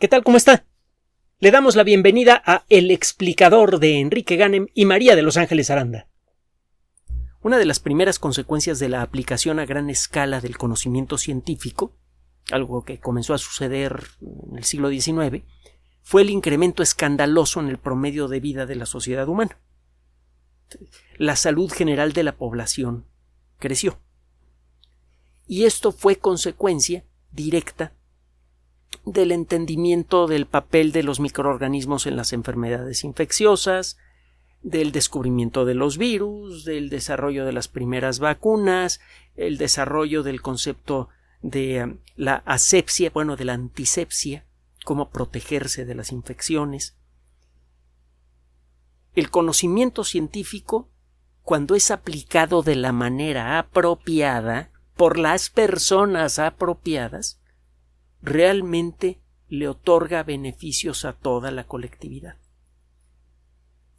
¿Qué tal? ¿Cómo está? Le damos la bienvenida a El explicador de Enrique Ganem y María de Los Ángeles Aranda. Una de las primeras consecuencias de la aplicación a gran escala del conocimiento científico, algo que comenzó a suceder en el siglo XIX, fue el incremento escandaloso en el promedio de vida de la sociedad humana. La salud general de la población creció. Y esto fue consecuencia directa del entendimiento del papel de los microorganismos en las enfermedades infecciosas, del descubrimiento de los virus, del desarrollo de las primeras vacunas, el desarrollo del concepto de um, la asepsia, bueno, de la antisepsia, cómo protegerse de las infecciones. El conocimiento científico, cuando es aplicado de la manera apropiada, por las personas apropiadas, realmente le otorga beneficios a toda la colectividad,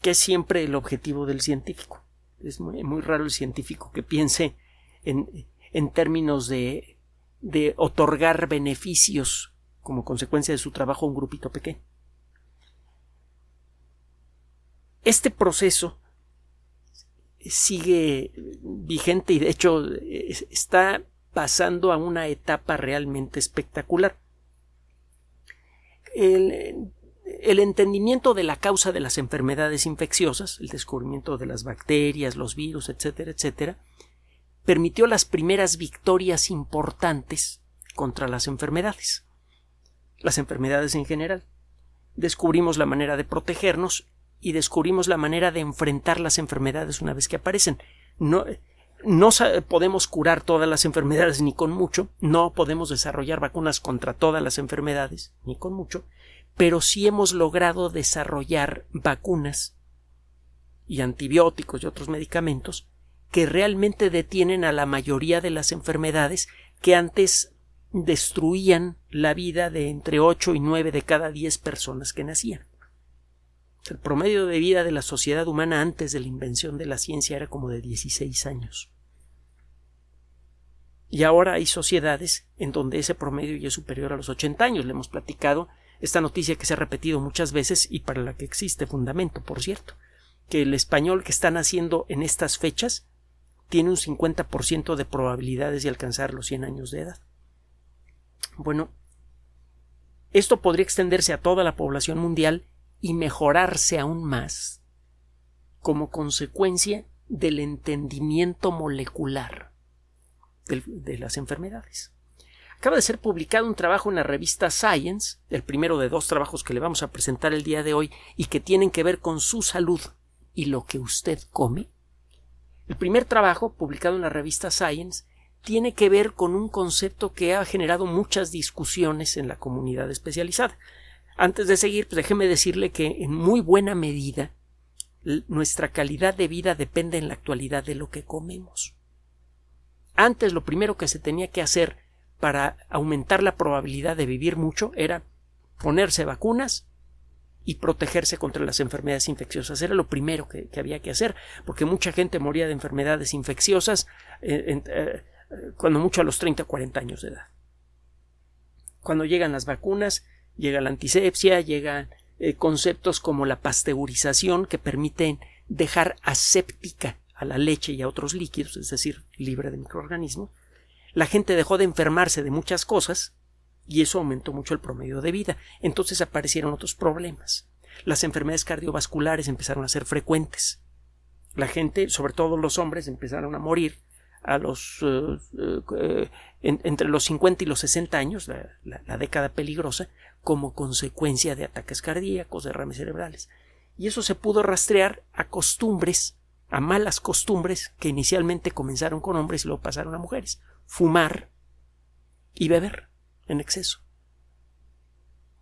que es siempre el objetivo del científico. Es muy, raro el científico que piense en, en términos de, de otorgar beneficios como consecuencia de su trabajo a un grupito pequeño. Este proceso sigue vigente y de hecho está pasando a una etapa realmente espectacular. El, entendimiento de la causa de las enfermedades infecciosas, el descubrimiento de las bacterias, los virus, etcétera, etcétera, permitió las primeras victorias importantes contra las enfermedades, las enfermedades en general. Descubrimos la manera de protegernos y descubrimos la manera de enfrentar las enfermedades una vez que aparecen. No, no podemos curar todas las enfermedades ni con mucho, no podemos desarrollar vacunas contra todas las enfermedades ni con mucho, pero sí hemos logrado desarrollar vacunas y antibióticos y otros medicamentos que realmente detienen a la mayoría de las enfermedades que antes destruían la vida de entre 8 y 9 de cada 10 personas que nacían. El promedio de vida de la sociedad humana antes de la invención de la ciencia era como de 16 años. Y ahora hay sociedades en donde ese promedio ya es superior a los 80 años. Le hemos platicado esta noticia que se ha repetido muchas veces y para la que existe fundamento, por cierto, que el español que está naciendo en estas fechas tiene un 50% de probabilidades de alcanzar los 100 años de edad. Bueno, esto podría extenderse a toda la población mundial y mejorarse aún más como consecuencia del entendimiento molecular de, las enfermedades. Acaba de ser publicado un trabajo en la revista Science, el primero de dos trabajos que le vamos a presentar el día de hoy y que tienen que ver con su salud y lo que usted come. El primer trabajo, publicado en la revista Science, tiene que ver con un concepto que ha generado muchas discusiones en la comunidad especializada. Antes de seguir, pues déjeme decirle que en muy buena medida nuestra calidad de vida depende en la actualidad de lo que comemos. Antes lo primero que se tenía que hacer para aumentar la probabilidad de vivir mucho era ponerse vacunas y protegerse contra las enfermedades infecciosas. Era lo primero que, había que hacer, porque mucha gente moría de enfermedades infecciosas eh, eh, cuando mucho a los 30 o 40 años de edad. Cuando llegan las vacunas, llega la antisepsia, llegan eh, conceptos como la pasteurización que permiten dejar aséptica a la leche y a otros líquidos, es decir, libre de microorganismos, la gente dejó de enfermarse de muchas cosas y eso aumentó mucho el promedio de vida. Entonces aparecieron otros problemas. Las enfermedades cardiovasculares empezaron a ser frecuentes. La gente, sobre todo los hombres, empezaron a morir a los eh, eh, entre los 50 y los 60 años, la, década peligrosa, como consecuencia de ataques cardíacos, derrames cerebrales. Y eso se pudo rastrear a costumbres, a malas costumbres que inicialmente comenzaron con hombres y luego pasaron a mujeres. Fumar y beber en exceso.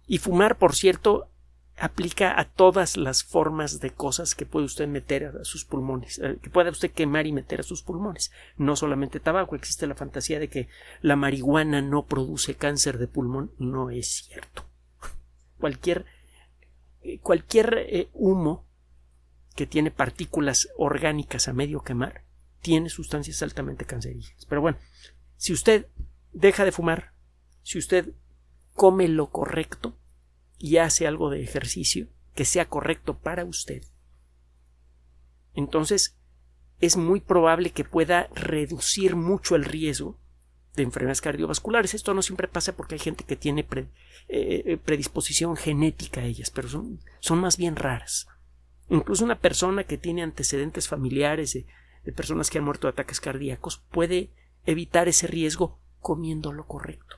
Y fumar, por cierto, aplica a todas las formas de cosas que puede usted meter a sus pulmones, eh, que pueda usted quemar y meter a sus pulmones. No solamente tabaco, existe la fantasía de que la marihuana no produce cáncer de pulmón. No es cierto. Cualquier, eh, cualquier eh, humo que tiene partículas orgánicas a medio quemar tiene sustancias altamente cancerígenas. Pero bueno, si usted deja de fumar, si usted come lo correcto, y hace algo de ejercicio que sea correcto para usted, entonces es muy probable que pueda reducir mucho el riesgo de enfermedades cardiovasculares. Esto no siempre pasa porque hay gente que tiene eh, eh, predisposición genética a ellas, pero son, son, más bien raras. Incluso una persona que tiene antecedentes familiares de, personas que han muerto de ataques cardíacos puede evitar ese riesgo comiendo lo correcto.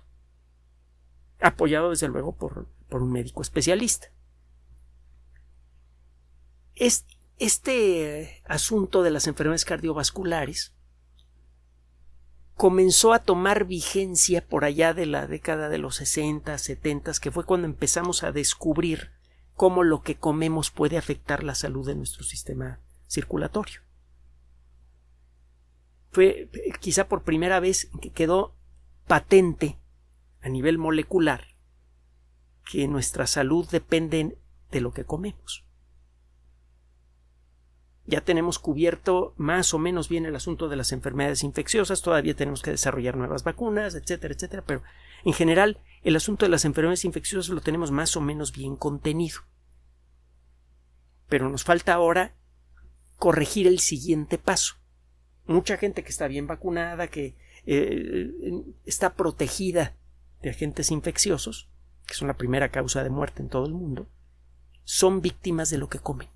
Apoyado desde luego por, por un médico especialista. este asunto de las enfermedades cardiovasculares comenzó a tomar vigencia por allá de la década de los 60, 70, que fue cuando empezamos a descubrir cómo lo que comemos puede afectar la salud de nuestro sistema circulatorio. Fue quizá por primera vez que quedó patente a nivel molecular que nuestra salud depende de lo que comemos ya tenemos cubierto más o menos bien el asunto de las enfermedades infecciosas, todavía tenemos que desarrollar nuevas vacunas, etcétera, etcétera, pero en general el asunto de las enfermedades infecciosas lo tenemos más o menos bien contenido. Pero nos falta ahora corregir el siguiente paso. Mucha gente que está bien vacunada, que eh, está protegida de agentes infecciosos, que son la primera causa de muerte en todo el mundo, son víctimas de lo que comen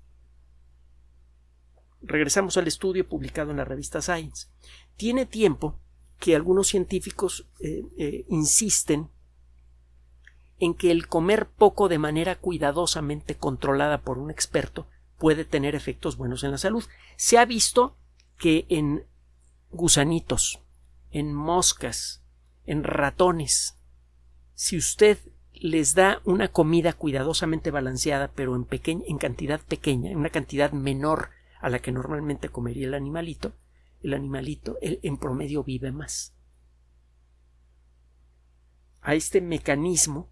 regresamos al estudio publicado en la revista Science. Tiene tiempo que algunos científicos eh, eh, insisten en que el comer poco de manera cuidadosamente controlada por un experto puede tener efectos buenos en la salud. Se ha visto que en gusanitos, en moscas, en ratones, si usted les da una comida cuidadosamente balanceada, pero en, en cantidad pequeña, en una cantidad menor a la que normalmente comería el animalito, el animalito en promedio vive más. A este mecanismo,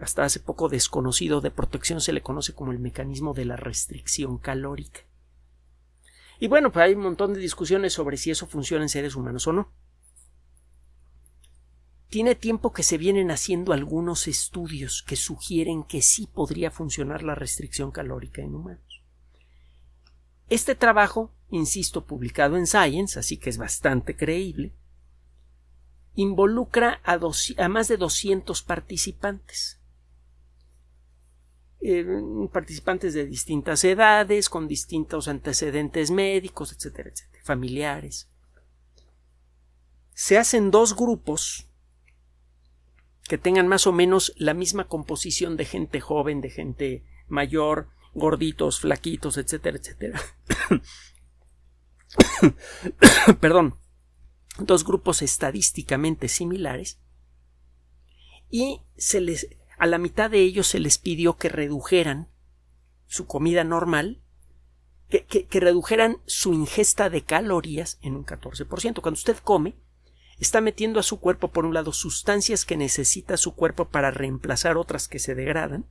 hasta hace poco desconocido de protección, se le conoce como el mecanismo de la restricción calórica. Y bueno, pues hay un montón de discusiones sobre si eso funciona en seres humanos o no. Tiene tiempo que se vienen haciendo algunos estudios que sugieren que sí podría funcionar la restricción calórica en humanos. Este trabajo, insisto, publicado en Science, así que es bastante creíble, involucra a, más de 200 participantes. Eh, participantes de distintas edades, con distintos antecedentes médicos, etcétera, etcétera, familiares. Se hacen dos grupos que tengan más o menos la misma composición de gente joven, de gente mayor, gorditos, flaquitos, etcétera, etcétera. Perdón. Dos grupos estadísticamente similares. Y se les, a la mitad de ellos se les pidió que redujeran su comida normal, que, que redujeran su ingesta de calorías en un 14%. Cuando usted come, está metiendo a su cuerpo, por un lado, sustancias que necesita su cuerpo para reemplazar otras que se degradan,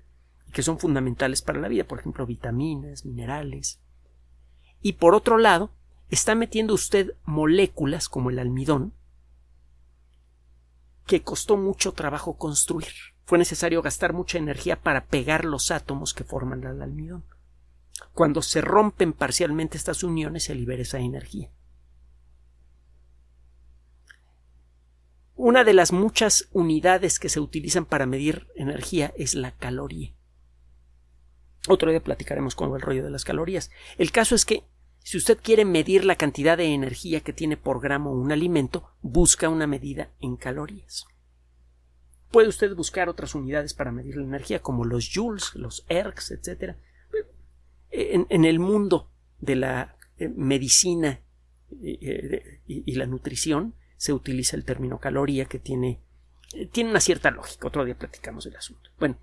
que son fundamentales para la vida, por ejemplo, vitaminas, minerales. Y por otro lado, está metiendo usted moléculas como el almidón, que costó mucho trabajo construir. Fue necesario gastar mucha energía para pegar los átomos que forman el almidón. Cuando se rompen parcialmente estas uniones se libera esa energía. Una de las muchas unidades que se utilizan para medir energía es la caloría. Otro día platicaremos con el rollo de las calorías. El caso es que si usted quiere medir la cantidad de energía que tiene por gramo un alimento, busca una medida en calorías. Puede usted buscar otras unidades para medir la energía, como los joules, los ergs, etc. En, el mundo de la eh, medicina eh, y, la nutrición se utiliza el término caloría que tiene, eh, tiene una cierta lógica. Otro día platicamos del asunto. Bueno,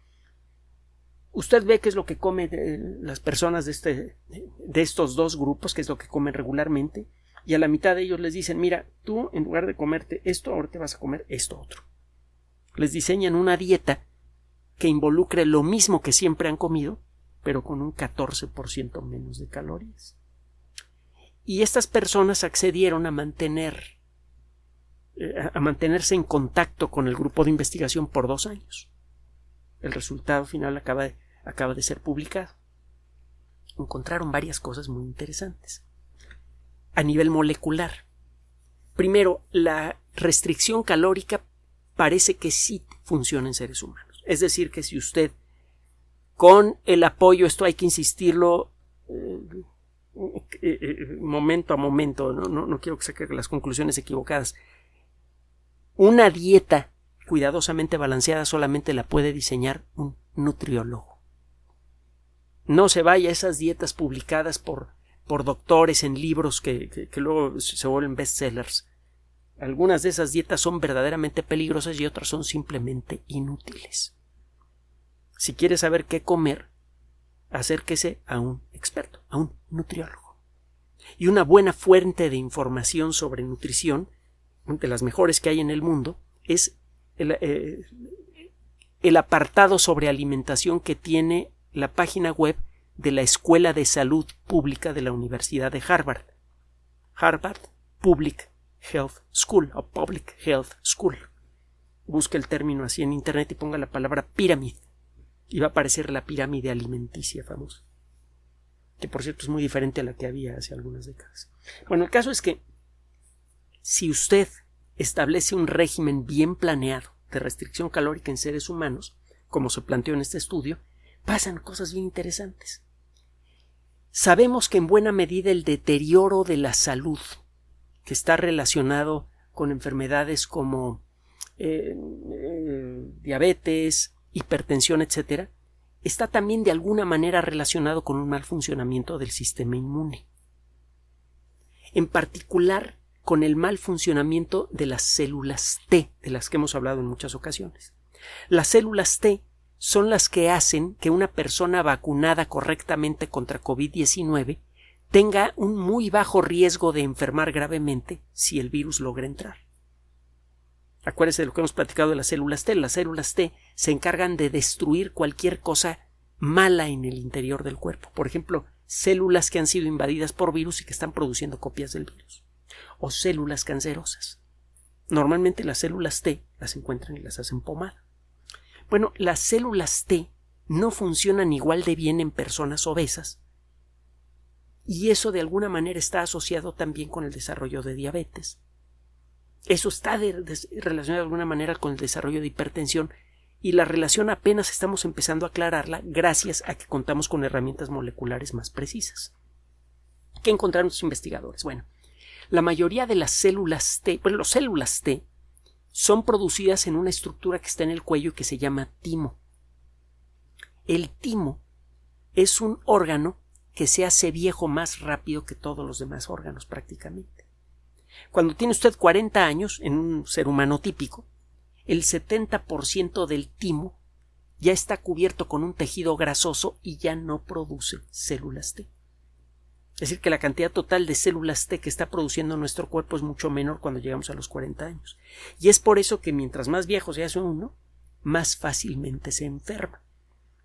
Usted ve qué es lo que comen las personas de, este, de estos dos grupos, qué es lo que comen regularmente, y a la mitad de ellos les dicen, mira, tú en lugar de comerte esto, ahora te vas a comer esto otro. Les diseñan una dieta que involucre lo mismo que siempre han comido, pero con un 14% menos de calorías. Y estas personas accedieron a mantener eh, a mantenerse en contacto con el grupo de investigación por dos años el resultado final acaba de, acaba de ser publicado. Encontraron varias cosas muy interesantes. A nivel molecular. Primero, la restricción calórica parece que sí funciona en seres humanos. Es decir, que si usted con el apoyo, esto hay que insistirlo eh, eh, eh, momento a momento, no, no, no quiero que saque las conclusiones equivocadas. Una dieta cuidadosamente balanceada solamente la puede diseñar un nutriólogo. No se vaya a esas dietas publicadas por, por doctores en libros que, que, luego se vuelven bestsellers. Algunas de esas dietas son verdaderamente peligrosas y otras son simplemente inútiles. Si quiere saber qué comer, acérquese a un experto, a un nutriólogo. Y una buena fuente de información sobre nutrición, de las mejores que hay en el mundo, es el, eh, el apartado sobre alimentación que tiene la página web de la Escuela de Salud Pública de la Universidad de Harvard. Harvard Public Health School o Public Health School. Busque el término así en Internet y ponga la palabra pirámide. Y va a aparecer la pirámide alimenticia famosa. Que por cierto es muy diferente a la que había hace algunas décadas. Bueno, el caso es que si usted establece un régimen bien planeado de restricción calórica en seres humanos, como se planteó en este estudio, pasan cosas bien interesantes. Sabemos que en buena medida el deterioro de la salud, que está relacionado con enfermedades como eh, eh, diabetes, hipertensión, etc., está también de alguna manera relacionado con un mal funcionamiento del sistema inmune. En particular, con el mal funcionamiento de las células T, de las que hemos hablado en muchas ocasiones. Las células T son las que hacen que una persona vacunada correctamente contra COVID-19 tenga un muy bajo riesgo de enfermar gravemente si el virus logra entrar. Acuérdese de lo que hemos platicado de las células T. Las células T se encargan de destruir cualquier cosa mala en el interior del cuerpo. Por ejemplo, células que han sido invadidas por virus y que están produciendo copias del virus. O células cancerosas. Normalmente las células T las encuentran y las hacen pomada. Bueno, las células T no funcionan igual de bien en personas obesas y eso de alguna manera está asociado también con el desarrollo de diabetes. Eso está relacionado de alguna manera con el desarrollo de hipertensión y la relación apenas estamos empezando a aclararla gracias a que contamos con herramientas moleculares más precisas. ¿Qué encontraron los investigadores? Bueno, la mayoría de las células T, bueno, las células T son producidas en una estructura que está en el cuello que se llama timo. El timo es un órgano que se hace viejo más rápido que todos los demás órganos prácticamente. Cuando tiene usted 40 años, en un ser humano típico, el 70% del timo ya está cubierto con un tejido grasoso y ya no produce células T. Es decir, que la cantidad total de células T que está produciendo nuestro cuerpo es mucho menor cuando llegamos a los 40 años. Y es por eso que mientras más viejo se hace uno, más fácilmente se enferma.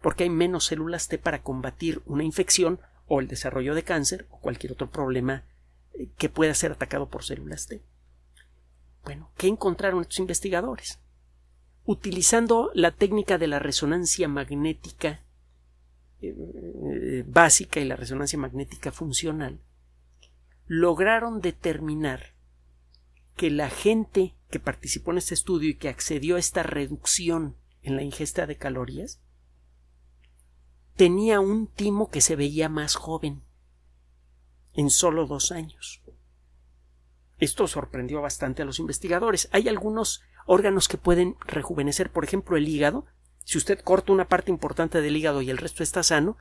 Porque hay menos células T para combatir una infección o el desarrollo de cáncer o cualquier otro problema eh, que pueda ser atacado por células T. Bueno, ¿qué encontraron estos investigadores? Utilizando la técnica de la resonancia magnética eh, básica y la resonancia magnética funcional, lograron determinar que la gente que participó en este estudio y que accedió a esta reducción en la ingesta de calorías tenía un timo que se veía más joven en solo dos años. Esto sorprendió bastante a los investigadores. Hay algunos órganos que pueden rejuvenecer, por ejemplo, el hígado si usted corta una parte importante del hígado y el resto está sano,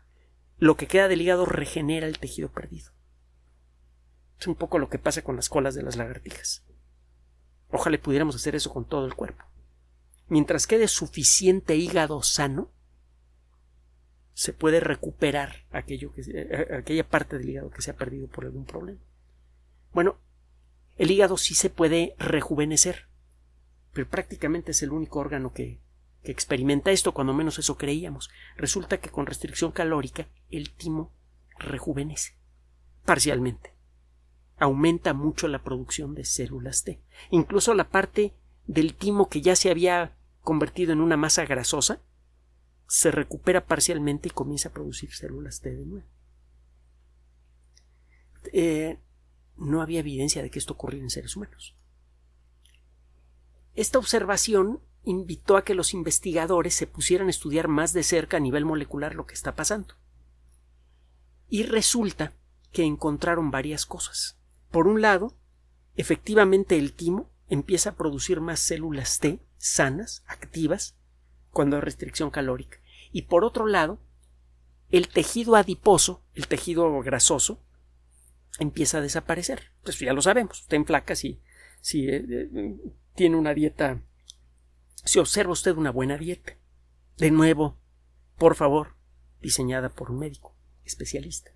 lo que queda del hígado regenera el tejido perdido. Es un poco lo que pasa con las colas de las lagartijas. Ojalá pudiéramos hacer eso con todo el cuerpo. Mientras quede suficiente hígado sano, se puede recuperar aquello que, eh, aquella parte del hígado que se ha perdido por algún problema. Bueno, el hígado sí se puede rejuvenecer, pero prácticamente es el único órgano que, que experimenta esto, cuando menos eso creíamos. Resulta que con restricción calórica el timo rejuvenece parcialmente. Aumenta mucho la producción de células T. Incluso la parte del timo que ya se había convertido en una masa grasosa se recupera parcialmente y comienza a producir células T de nuevo. Eh, no había evidencia de que esto ocurriera en seres humanos. Esta observación invitó a que los investigadores se pusieran a estudiar más de cerca a nivel molecular lo que está pasando. Y resulta que encontraron varias cosas. Por un lado, efectivamente el timo empieza a producir más células T sanas, activas, cuando hay restricción calórica. Y por otro lado, el tejido adiposo, el tejido grasoso, empieza a desaparecer. Pues ya lo sabemos, usted en flaca si, si eh, eh, tiene una dieta, si observa usted una buena dieta. De nuevo, por favor, diseñada por un médico especialista.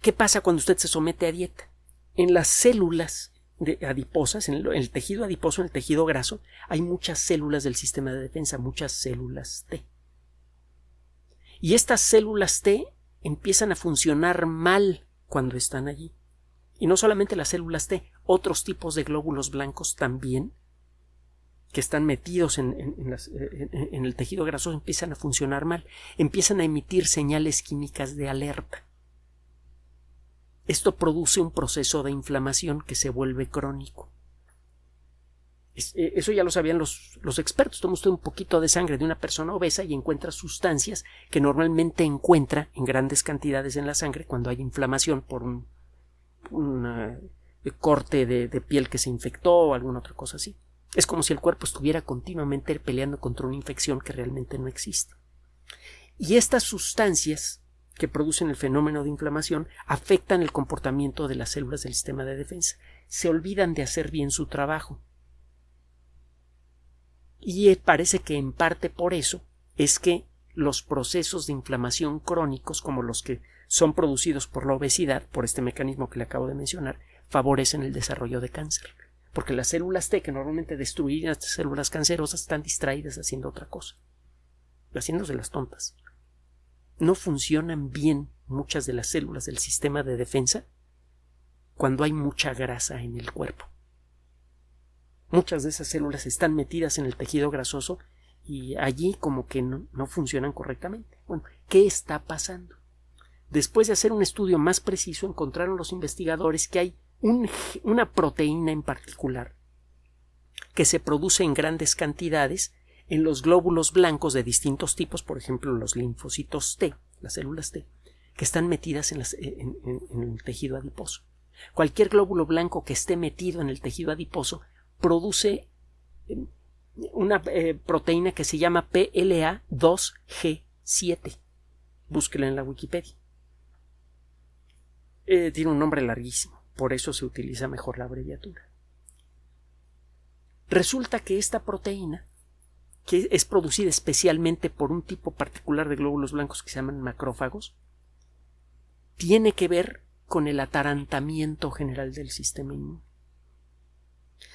¿Qué pasa cuando usted se somete a dieta? En las células de adiposas, en el, tejido adiposo, en el tejido graso, hay muchas células del sistema de defensa, muchas células T. Y estas células T empiezan a funcionar mal cuando están allí. Y no solamente las células T, otros tipos de glóbulos blancos también, que están metidos en, en, el tejido grasoso, empiezan a funcionar mal, empiezan a emitir señales químicas de alerta. Esto produce un proceso de inflamación que se vuelve crónico. Eh, eso ya lo sabían los, los expertos. Toma usted un poquito de sangre de una persona obesa y encuentra sustancias que normalmente encuentra en grandes cantidades en la sangre cuando hay inflamación por un, eh, corte de, de, piel que se infectó o alguna otra cosa así. Es como si el cuerpo estuviera continuamente peleando contra una infección que realmente no existe. Y estas sustancias que producen el fenómeno de inflamación afectan el comportamiento de las células del sistema de defensa. Se olvidan de hacer bien su trabajo. Y parece que en parte por eso es que los procesos de inflamación crónicos, como los que son producidos por la obesidad, por este mecanismo que le acabo de mencionar, favorecen el desarrollo de cáncer. Porque las células T que normalmente destruyen estas células cancerosas están distraídas haciendo otra cosa, haciéndose las tontas no funcionan bien muchas de las células del sistema de defensa cuando hay mucha grasa en el cuerpo. Muchas de esas células están metidas en el tejido grasoso y allí como que no, funcionan correctamente. Bueno, ¿qué está pasando? Después de hacer un estudio más preciso, encontraron los investigadores que hay una proteína en particular que se produce en grandes cantidades en los glóbulos blancos de distintos tipos, por ejemplo los linfocitos T, las células T, que están metidas en, el tejido adiposo. Cualquier glóbulo blanco que esté metido en el tejido adiposo produce eh, una eh, proteína que se llama PLA2G7. Búsquela en la Wikipedia. Eh, tiene un nombre larguísimo, por eso se utiliza mejor la abreviatura. Resulta que esta proteína que es producida especialmente por un tipo particular de glóbulos blancos que se llaman macrófagos, tiene que ver con el atarantamiento general del sistema inmune.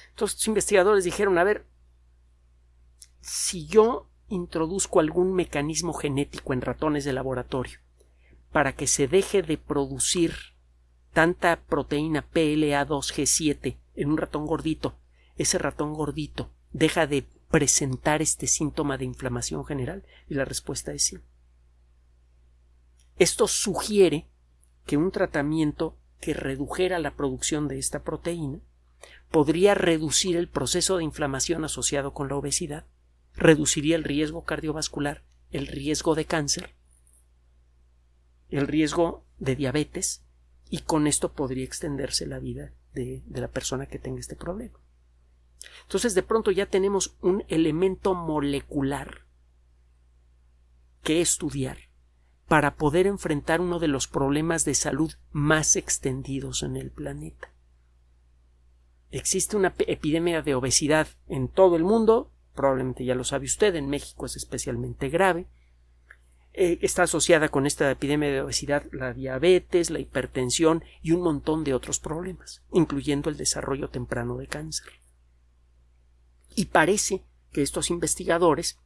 Entonces los investigadores dijeron, a ver, si yo introduzco algún mecanismo genético en ratones de laboratorio para que se deje de producir tanta proteína PLA2G7 en un ratón gordito, ese ratón gordito deja de presentar este síntoma de inflamación general? Y la respuesta es sí. Esto sugiere que un tratamiento que redujera la producción de esta proteína podría reducir el proceso de inflamación asociado con la obesidad, reduciría el riesgo cardiovascular, el riesgo de cáncer, el riesgo de diabetes, y con esto podría extenderse la vida de, de la persona que tenga este problema. Entonces de pronto ya tenemos un elemento molecular que estudiar para poder enfrentar uno de los problemas de salud más extendidos en el planeta. Existe una epidemia de obesidad en todo el mundo, probablemente ya lo sabe usted, en México es especialmente grave. Eh, está asociada con esta epidemia de obesidad la diabetes, la hipertensión y un montón de otros problemas, incluyendo el desarrollo temprano de cáncer. Y parece que estos investigadores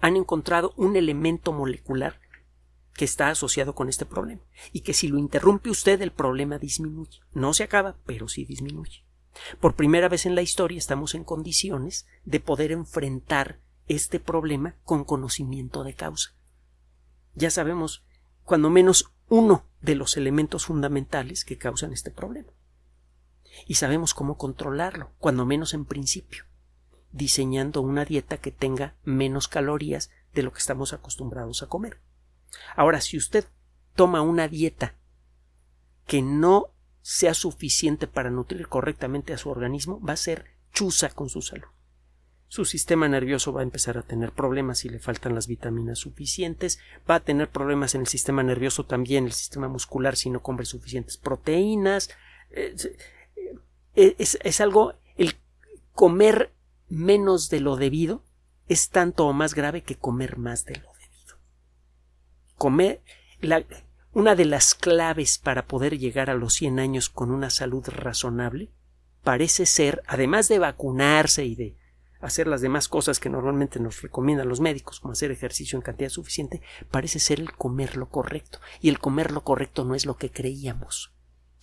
han encontrado un elemento molecular que está asociado con este problema y que si lo interrumpe usted el problema disminuye. No se acaba, pero sí disminuye. Por primera vez en la historia estamos en condiciones de poder enfrentar este problema con conocimiento de causa. Ya sabemos, cuando menos, uno de los elementos fundamentales que causan este problema. Y sabemos cómo controlarlo, cuando menos en principio, diseñando una dieta que tenga menos calorías de lo que estamos acostumbrados a comer. Ahora, si usted toma una dieta que no sea suficiente para nutrir correctamente a su organismo, va a ser chusa con su salud. Su sistema nervioso va a empezar a tener problemas si le faltan las vitaminas suficientes, va a tener problemas en el sistema nervioso también, el sistema muscular si no come suficientes proteínas. Es, es, es algo, el comer menos de lo debido es tanto o más grave que comer más de lo debido. Comer, una de las claves para poder llegar a los 100 años con una salud razonable parece ser, además de vacunarse y de hacer las demás cosas que normalmente nos recomiendan los médicos, como hacer ejercicio en cantidad suficiente, parece ser el comer lo correcto. Y el comer lo correcto no es lo que creíamos.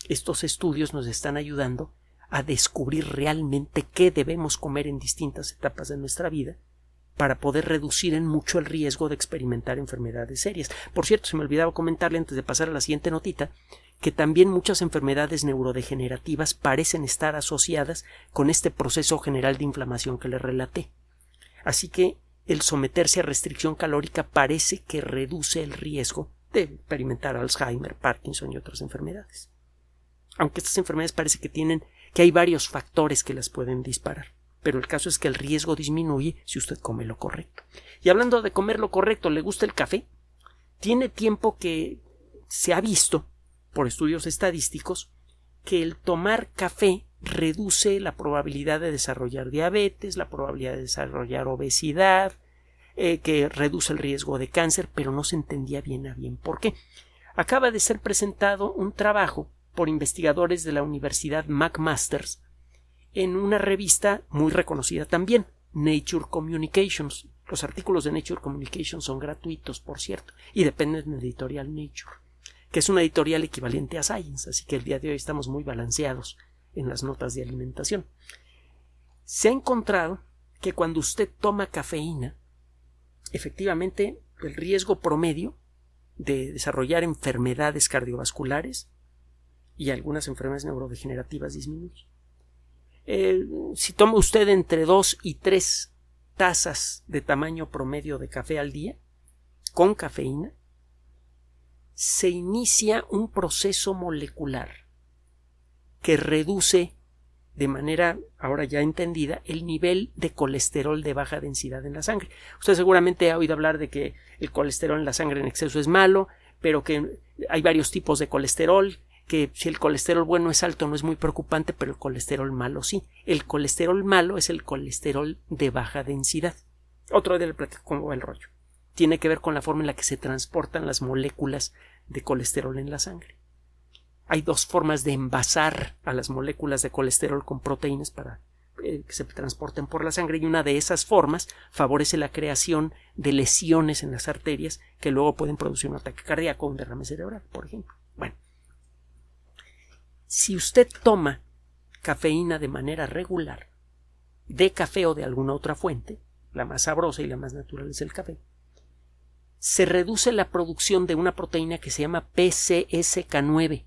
Estos estudios nos están ayudando a descubrir realmente qué debemos comer en distintas etapas de nuestra vida para poder reducir en mucho el riesgo de experimentar enfermedades serias. Por cierto, se me olvidaba comentarle antes de pasar a la siguiente notita que también muchas enfermedades neurodegenerativas parecen estar asociadas con este proceso general de inflamación que le relaté. Así que el someterse a restricción calórica parece que reduce el riesgo de experimentar Alzheimer, Parkinson y otras enfermedades. Aunque estas enfermedades parece que tienen que hay varios factores que las pueden disparar pero el caso es que el riesgo disminuye si usted come lo correcto. Y hablando de comer lo correcto, ¿le gusta el café? Tiene tiempo que se ha visto, por estudios estadísticos, que el tomar café reduce la probabilidad de desarrollar diabetes, la probabilidad de desarrollar obesidad, eh, que reduce el riesgo de cáncer, pero no se entendía bien a bien por qué. Acaba de ser presentado un trabajo por investigadores de la Universidad McMaster's en una revista muy reconocida también, Nature Communications. Los artículos de Nature Communications son gratuitos, por cierto, y dependen de editorial Nature, que es una editorial equivalente a Science, así que el día de hoy estamos muy balanceados en las notas de alimentación. Se ha encontrado que cuando usted toma cafeína, efectivamente el riesgo promedio de desarrollar enfermedades cardiovasculares y algunas enfermedades neurodegenerativas disminuye. Si toma usted entre dos y tres tazas de tamaño promedio de café al día, con cafeína, se inicia un proceso molecular que reduce de manera ahora ya entendida el nivel de colesterol de baja densidad en la sangre. Usted seguramente ha oído hablar de que el colesterol en la sangre en exceso es malo, pero que hay varios tipos de colesterol, que si el colesterol bueno es alto no es muy preocupante, pero el colesterol malo sí. El colesterol malo es el colesterol de baja densidad. Otro día le platico cómo va el rollo. Tiene que ver con la forma en la que se transportan las moléculas de colesterol en la sangre. Hay dos formas de envasar a las moléculas de colesterol con proteínas para eh, que se transporten por la sangre y una de esas formas favorece la creación de lesiones en las arterias que luego pueden producir un ataque cardíaco o un derrame cerebral, por ejemplo. Bueno, si usted toma cafeína de manera regular, de café o de alguna otra fuente, la más sabrosa y la más natural es el café, se reduce la producción de una proteína que se llama PCSK9.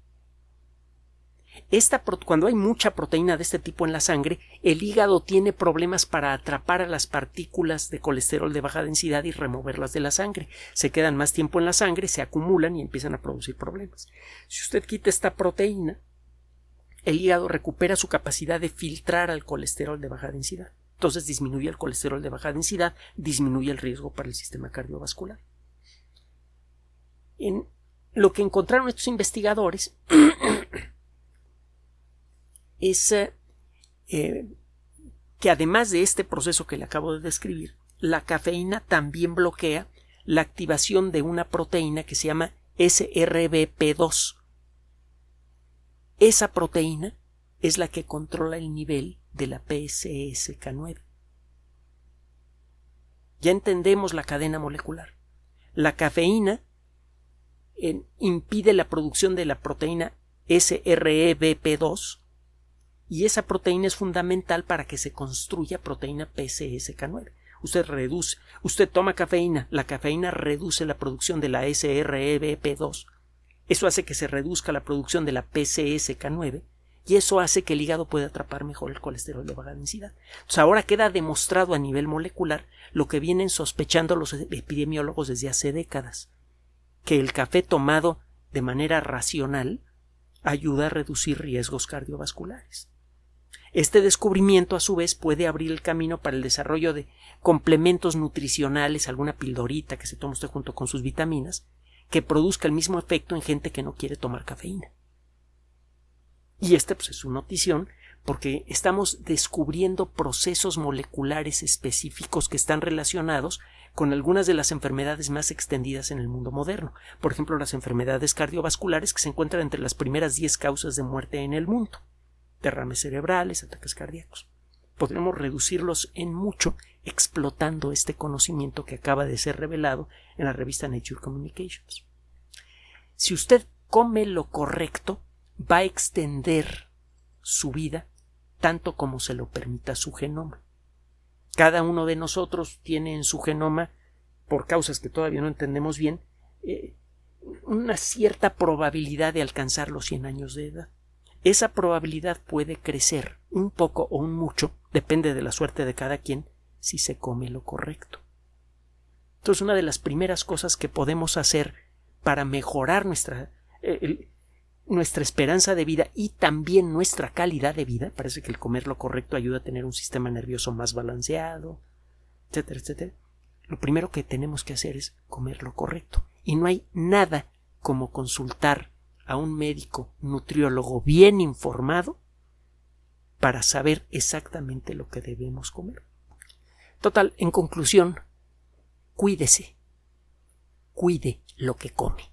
Esta, cuando hay mucha proteína de este tipo en la sangre, el hígado tiene problemas para atrapar a las partículas de colesterol de baja densidad y removerlas de la sangre. Se quedan más tiempo en la sangre, se acumulan y empiezan a producir problemas. Si usted quita esta proteína, el hígado recupera su capacidad de filtrar al colesterol de baja densidad. Entonces disminuye el colesterol de baja densidad, disminuye el riesgo para el sistema cardiovascular. Lo que encontraron estos investigadores es eh, que además de este proceso que le acabo de describir, la cafeína también bloquea la activación de una proteína que se llama SRBP2 esa proteína es la que controla el nivel de la PSSK9. Ya entendemos la cadena molecular. La cafeína impide la producción de la proteína SREBP2 y esa proteína es fundamental para que se construya proteína PCSK9. Usted reduce, usted toma cafeína, la cafeína reduce la producción de la SREBP2. Eso hace que se reduzca la producción de la PCSK9 y eso hace que el hígado pueda atrapar mejor el colesterol de baja densidad. Ahora queda demostrado a nivel molecular lo que vienen sospechando los epidemiólogos desde hace décadas, que el café tomado de manera racional ayuda a reducir riesgos cardiovasculares. Este descubrimiento, a su vez, puede abrir el camino para el desarrollo de complementos nutricionales, alguna pildorita que se toma usted junto con sus vitaminas, que produzca el mismo efecto en gente que no quiere tomar cafeína. Y esta pues, es su notición porque estamos descubriendo procesos moleculares específicos que están relacionados con algunas de las enfermedades más extendidas en el mundo moderno. Por ejemplo, las enfermedades cardiovasculares que se encuentran entre las primeras 10 causas de muerte en el mundo. Derrames cerebrales, ataques cardíacos. Podremos reducirlos en mucho explotando este conocimiento que acaba de ser revelado en la revista Nature Communications. Si usted come lo correcto, va a extender su vida tanto como se lo permita su genoma. Cada uno de nosotros tiene en su genoma, por causas que todavía no entendemos bien, eh, una cierta probabilidad de alcanzar los 100 años de edad. Esa probabilidad puede crecer un poco o un mucho, depende de la suerte de cada quien, si se come lo correcto. Entonces, una de las primeras cosas que podemos hacer para mejorar nuestra, nuestra esperanza de vida y también nuestra calidad de vida, parece que el comer lo correcto ayuda a tener un sistema nervioso más balanceado, etcétera, etcétera. Lo primero que tenemos que hacer es comer lo correcto. Y no hay nada como consultar a un médico nutriólogo bien informado para saber exactamente lo que debemos comer. Total, en conclusión, cuídese, cuide lo que come.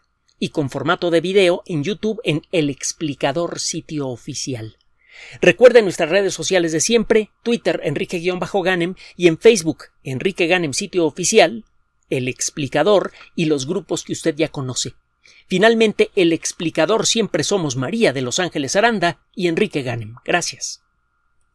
y con formato de video en YouTube en El Explicador sitio oficial. Recuerde nuestras redes sociales de siempre, Twitter Enrique-Ganem y en Facebook Enrique Ganem sitio oficial, El Explicador y los grupos que usted ya conoce. Finalmente, El Explicador siempre somos María de Los Ángeles Aranda y Enrique Ganem. Gracias.